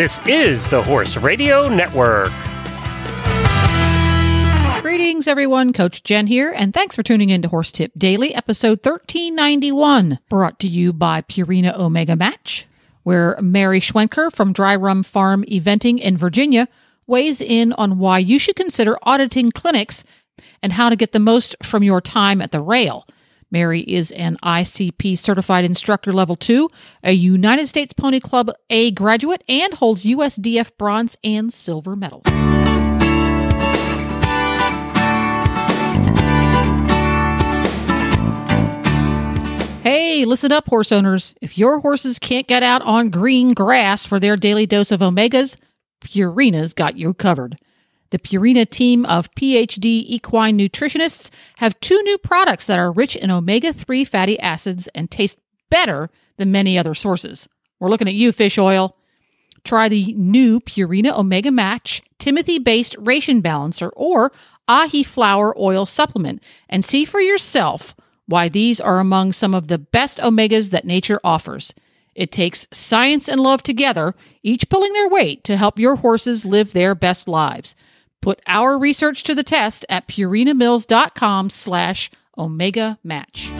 This is the Horse Radio Network. Greetings, everyone. Coach Jen here, and thanks for tuning in to Horse Tip Daily, episode 1391, brought to you by Purina Omega Match, where Mary Schwenker from Dry Rum Farm Eventing in Virginia weighs in on why you should consider auditing clinics and how to get the most from your time at the rail. Mary is an ICP certified instructor level 2, a United States Pony Club A graduate, and holds USDF bronze and silver medals. Hey, listen up, horse owners. If your horses can't get out on green grass for their daily dose of omegas, Purina's got you covered. The Purina team of PhD equine nutritionists have two new products that are rich in omega 3 fatty acids and taste better than many other sources. We're looking at you, fish oil. Try the new Purina Omega Match Timothy based ration balancer or Ahiflower oil supplement and see for yourself why these are among some of the best omegas that nature offers. It takes science and love together, each pulling their weight to help your horses live their best lives. Put our research to the test at purinamills.com slash omega match.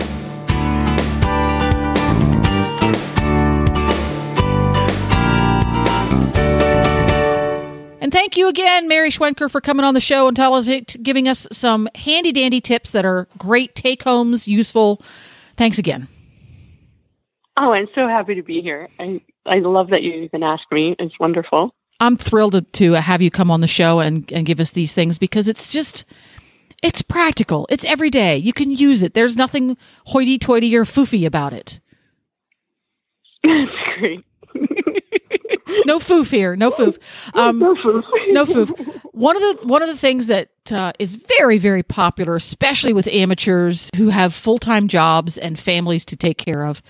And thank you again, Mary Schwenker, for coming on the show and tell us, giving us some handy dandy tips that are great take homes, useful. Thanks again. Oh, I'm so happy to be here. I, I love that you even asked me. It's wonderful. I'm thrilled to, to have you come on the show and, and give us these things because it's just, it's practical. It's every day. You can use it. There's nothing hoity toity or foofy about it. That's great. no foof here. No foof. Um, no foof. no foof. One of the one of the things that uh, is very very popular, especially with amateurs who have full time jobs and families to take care of,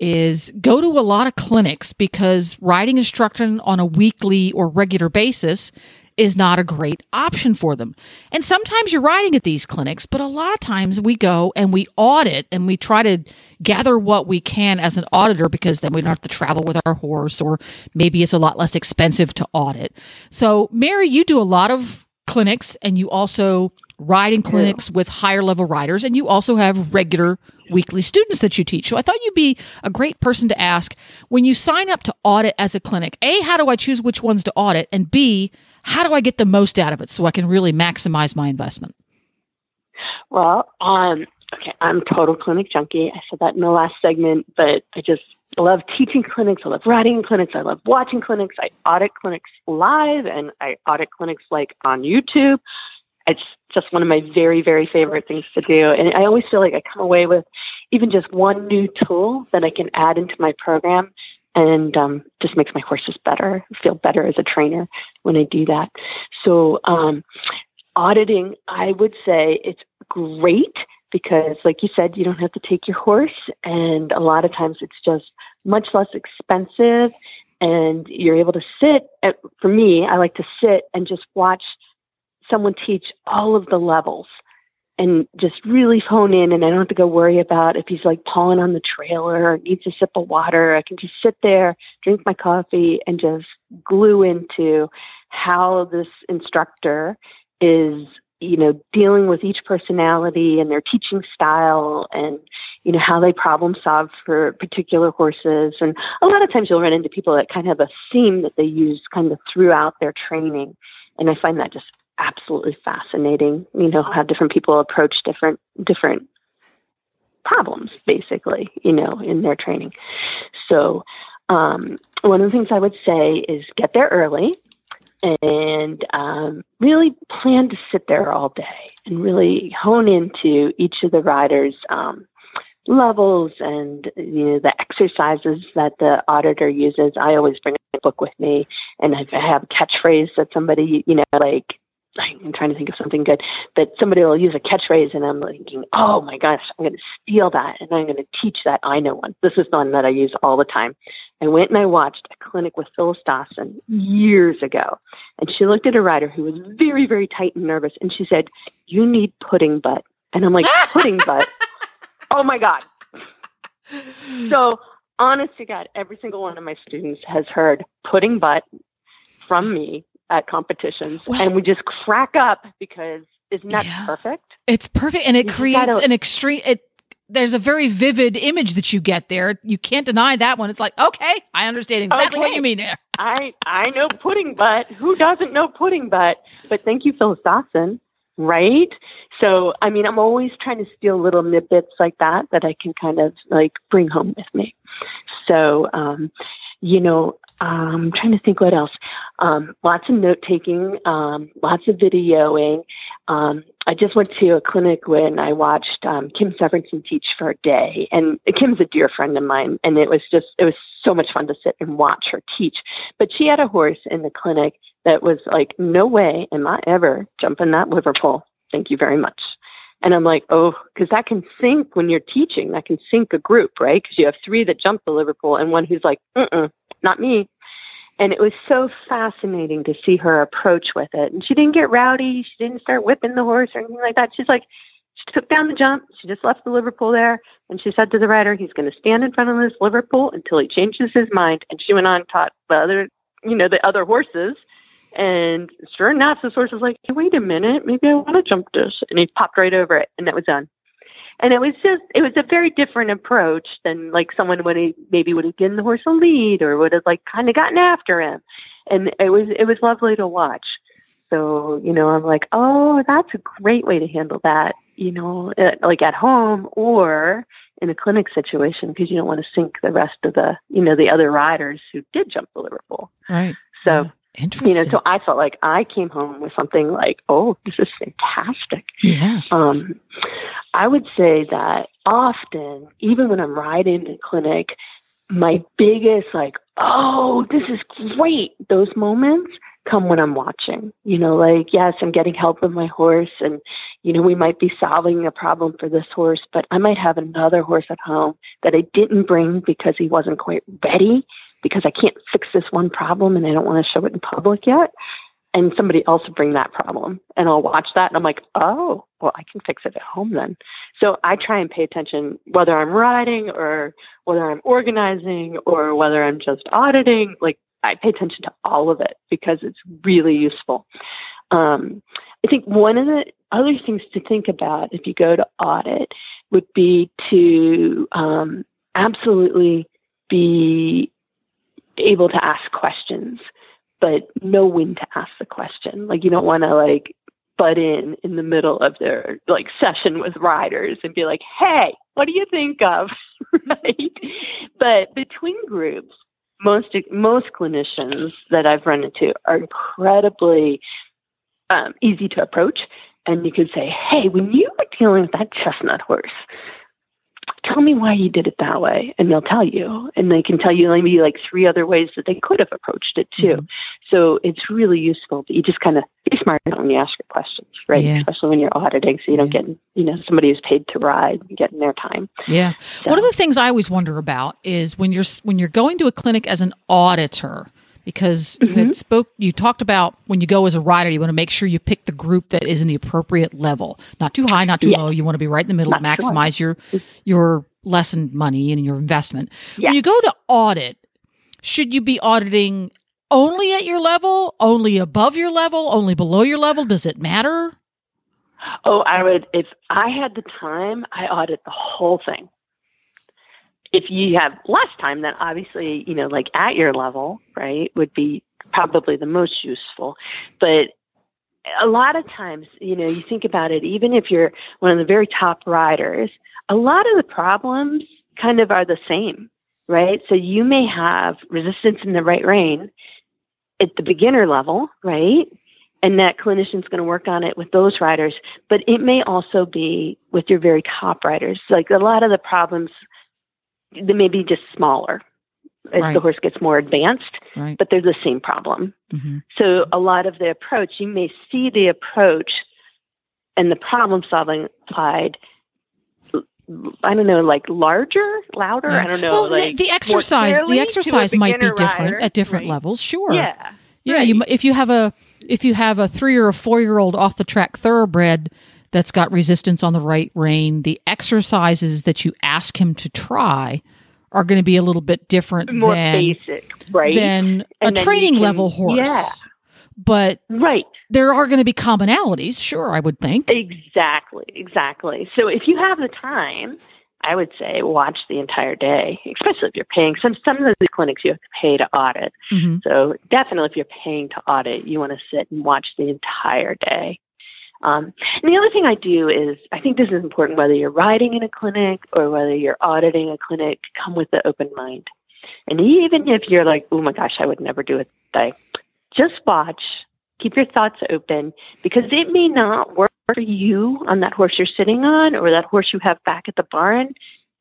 is go to a lot of clinics because riding instruction on a weekly or regular basis is not a great option for them. And sometimes you're riding at these clinics, but a lot of times we go and we audit and we try to gather what we can as an auditor because then we don't have to travel with our horse or maybe it's a lot less expensive to audit. So, Mary, you do a lot of clinics and you also riding clinics yeah. with higher level riders and you also have regular weekly students that you teach. So I thought you'd be a great person to ask when you sign up to audit as a clinic. A, how do I choose which ones to audit? And B, how do I get the most out of it so I can really maximize my investment? Well, um, okay, I'm total clinic junkie. I said that in the last segment, but I just love teaching clinics. I love writing clinics. I love watching clinics. I audit clinics live and I audit clinics like on YouTube. It's just one of my very, very favorite things to do. And I always feel like I come away with even just one new tool that I can add into my program and um, just makes my horses better, feel better as a trainer when I do that. So, um, auditing, I would say it's great because, like you said, you don't have to take your horse, and a lot of times it's just much less expensive, and you're able to sit. At, for me, I like to sit and just watch someone teach all of the levels and just really hone in and I don't have to go worry about if he's like pawing on the trailer or needs a sip of water. I can just sit there, drink my coffee and just glue into how this instructor is, you know, dealing with each personality and their teaching style and, you know, how they problem solve for particular horses. And a lot of times you'll run into people that kind of have a theme that they use kind of throughout their training. And I find that just absolutely fascinating. You know how different people approach different different problems, basically. You know, in their training. So, um, one of the things I would say is get there early and um, really plan to sit there all day and really hone into each of the riders. Um, levels and you know the exercises that the auditor uses i always bring a book with me and i have a catchphrase that somebody you know like I'm trying to think of something good that somebody will use a catchphrase, and I'm thinking, oh my gosh, I'm going to steal that and I'm going to teach that. I know one. This is one that I use all the time. I went and I watched a clinic with Phyllis Dawson years ago, and she looked at a rider who was very, very tight and nervous, and she said, "You need pudding butt," and I'm like, "Pudding butt? Oh my god!" So honest to God, every single one of my students has heard pudding butt from me at competitions, Well- and we just crack up because isn't that Yeah. perfect? It's perfect, and it You creates gotta- an extreme. It there's a very vivid image that you get there. You can't deny that one. It's like, okay, I understand exactly what you mean there. I I know pudding butt. Who doesn't know pudding butt? But thank you, Phyllis Dawson. Right. So I mean, I'm always trying to steal little snippets like that that I can kind of like bring home with me. So um, you know, um, I'm trying to think what else. Um, lots of note taking, um, lots of videoing. Um, I just went to a clinic when I watched um, Kim Severson teach for a day, and Kim's a dear friend of mine, and it was just it was so much fun to sit and watch her teach. But she had a horse in the clinic that was like, "No way am I ever jumping that Liverpool. Thank you very much." And I'm like, oh, because that can sink when you're teaching. That can sink a group, right? Because you have three that jump the Liverpool and one who's like, mm not me. And it was so fascinating to see her approach with it. And she didn't get rowdy. She didn't start whipping the horse or anything like that. She's like, she took down the jump. She just left the Liverpool there. And she said to the rider, he's going to stand in front of this Liverpool until he changes his mind. And she went on and taught the other, you know, the other horses. And sure enough, this horse was like, hey, wait a minute, maybe I want to jump this. And he popped right over it, and that was done. And it was just, it was a very different approach than like someone would have maybe would have given the horse a lead or would have like kind of gotten after him. And it was, it was lovely to watch. So, you know, I'm like, oh, that's a great way to handle that, you know, uh, like at home or in a clinic situation because you don't want to sink the rest of the, you know, the other riders who did jump the Liverpool. Right. So, Yeah. Interesting. you know, so I felt like I came home with something like, oh, this is fantastic. yeah. Um, I would say that often, even when I'm riding in clinic, my biggest, like, oh, this is great, those moments come when I'm watching. You know, like, yes, I'm getting help with my horse, and, you know, we might be solving a problem for this horse, but I might have another horse at home that I didn't bring because he wasn't quite ready, because I can't fix this one problem and I don't want to show it in public yet and somebody else will bring that problem and I'll watch that and I'm like, oh, well, I can fix it at home then. So I try and pay attention whether I'm writing or whether I'm organizing or whether I'm just auditing. Like I pay attention to all of it because it's really useful. Um, I think one of the other things to think about if you go to audit would be to um, absolutely be able to ask questions but know when to ask the question. Like you don't want to like butt in in the middle of their like session with riders and be like, "Hey, what do you think of?" right? But between groups, most most clinicians that I've run into are incredibly um, easy to approach, and you can say, "Hey, when you were dealing with that chestnut horse." Tell me why you did it that way, and they'll tell you, and they can tell you maybe like three other ways that they could have approached it too. Mhm. So it's really useful. You just kind of be smart when you ask your questions, right? Yeah. Especially when you're auditing, so you don't get, you know, somebody who's paid to ride getting their time. Yeah. So, One of the things I always wonder about is when you're when you're going to a clinic as an auditor, because you Mm-hmm. had spoke you talked about when you go as a rider, you want to make sure you pick the group that is in the appropriate level, not too high, not too Yeah. low. You want to be right in the middle, Not maximize your your lesson money and your investment. Yeah. When you go to audit, should you be auditing only at your level, only above your level, only below your level? Does it matter? oh, I would if I had the time, I audit the whole thing. If you have less time, then obviously, you know, like at your level, right, would be probably the most useful. But a lot of times, you know, you think about it, even if you're one of the very top riders, a lot of the problems kind of are the same, right? So you may have resistance in the right rein at the beginner level, right? And that clinician's going to work on it with those riders, but it may also be with your very top riders. Like a lot of the problems, they may be just smaller as Right. the horse gets more advanced, Right. but they're the same problem. hmm So a lot of the approach, you may see the approach and the problem solving applied. I don't know, like larger, louder. I don't know. Well, the- like the, exercise, the exercise might be different rider, at different levels. Sure. Yeah. Yeah, you, if you have a if you have a three or a four year old off the track thoroughbred that's got resistance on the right rein, the exercises that you ask him to try are going to be a little bit different More than basic, right? than a And training can- level horse. Yeah. But right. there are going to be commonalities, sure, I would think. Exactly, exactly. So if you have the time, I would say watch the entire day, especially if you're paying. Some some of the clinics you have to pay to audit. hmm So definitely, if you're paying to audit, you want to sit and watch the entire day. Um, and the other thing I do is I think this is important whether you're riding in a clinic or whether you're auditing a clinic. Come with the open mind, and even if you're like, oh my gosh, I would never do it today, just watch. Keep your thoughts open because it may not work for you on that horse you're sitting on or that horse you have back at the barn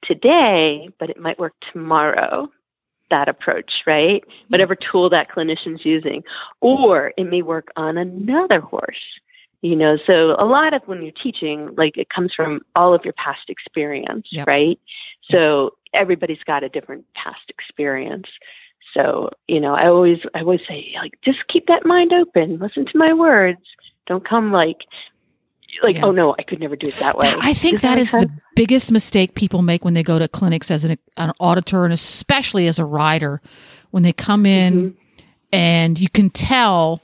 today, but it might work tomorrow. That approach, right? Whatever tool that clinician's using, or it may work on another horse. You know, so a lot of when you're teaching, like it comes from all of your past experience, Yep. right? So everybody's got a different past experience. So, you know, I always I always say like just keep that mind open, listen to my words. Don't come like like, Yeah. oh no, I could never do it that way. I think Does that that make the biggest mistake people make when they go to clinics as an, an auditor and especially as a rider. When they come in Mhm. and you can tell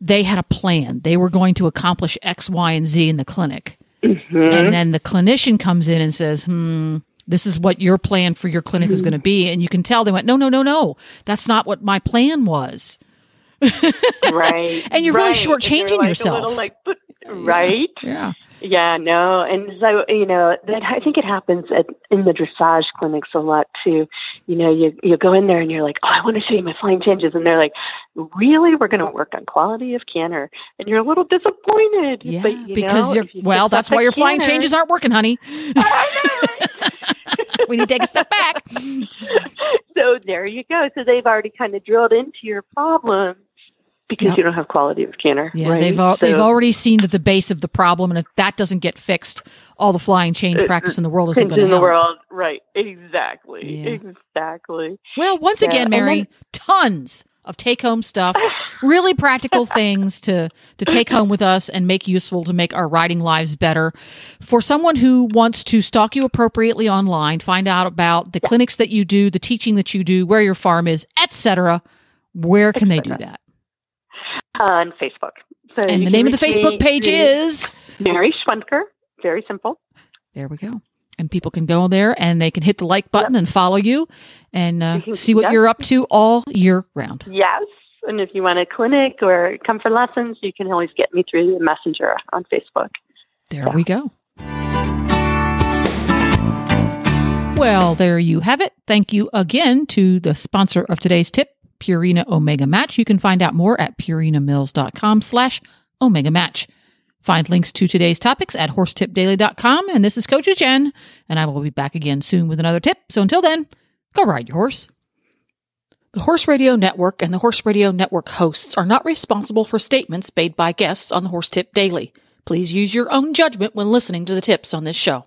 they had a plan. They were going to accomplish X, Y, and Z in the clinic. Mhm. And then the clinician comes in and says, hmm, this is what your plan for your clinic is going to be. And you can tell they went, no, no, no, no. That's not what my plan was. right. And you're really right. shortchanging And you're, like, yourself. little, like, right. Yeah. Yeah, no, and so you know that I think it happens at, in the dressage clinics a lot too. You know, you you go in there and you're like, oh, I want to show you my flying changes, and they're like, really, we're going to work on quality of canter, and you're a little disappointed. Yeah. but, you because know, you're, you well, that's why your flying changes aren't working, honey. we need to take a step back. so there you go. So they've already kind of drilled into your problem because Yep. you don't have quality of canter. Yeah, right? they've al- they've already seen to the base of the problem, and if that doesn't get fixed, all the flying change Uh, practice in the world isn't going to in the world. Right. Exactly. Yeah. Exactly. Well, once Yeah, again, Mary, then- tons of take home stuff, really practical things to to take home with us and make useful to make our riding lives better. For someone who wants to stalk you appropriately online, find out about the clinics that you do, the teaching that you do, where your farm is, etc. Where can they do that? On Facebook. So And the name of the Facebook page is Mary Schwenker. Very simple. There we go. And people can go there and they can hit the like button and follow you and uh, see what yep. you're up to all year round. Yes. And if you want a clinic or come for lessons, you can always get me through the messenger on Facebook. There we go. Well, there you have it. Thank you again to the sponsor of today's tip, Purina Omega Match. You can find out more at purinamills.com slash omega match. Find links to today's topics at horsetipdaily.com. And this is Coach Jen, and I will be back again soon with another tip. So until then, go ride your horse. The Horse Radio Network and the Horse Radio Network hosts are not responsible for statements made by guests on the Horse Tip Daily. Please use your own judgment when listening to the tips on this show.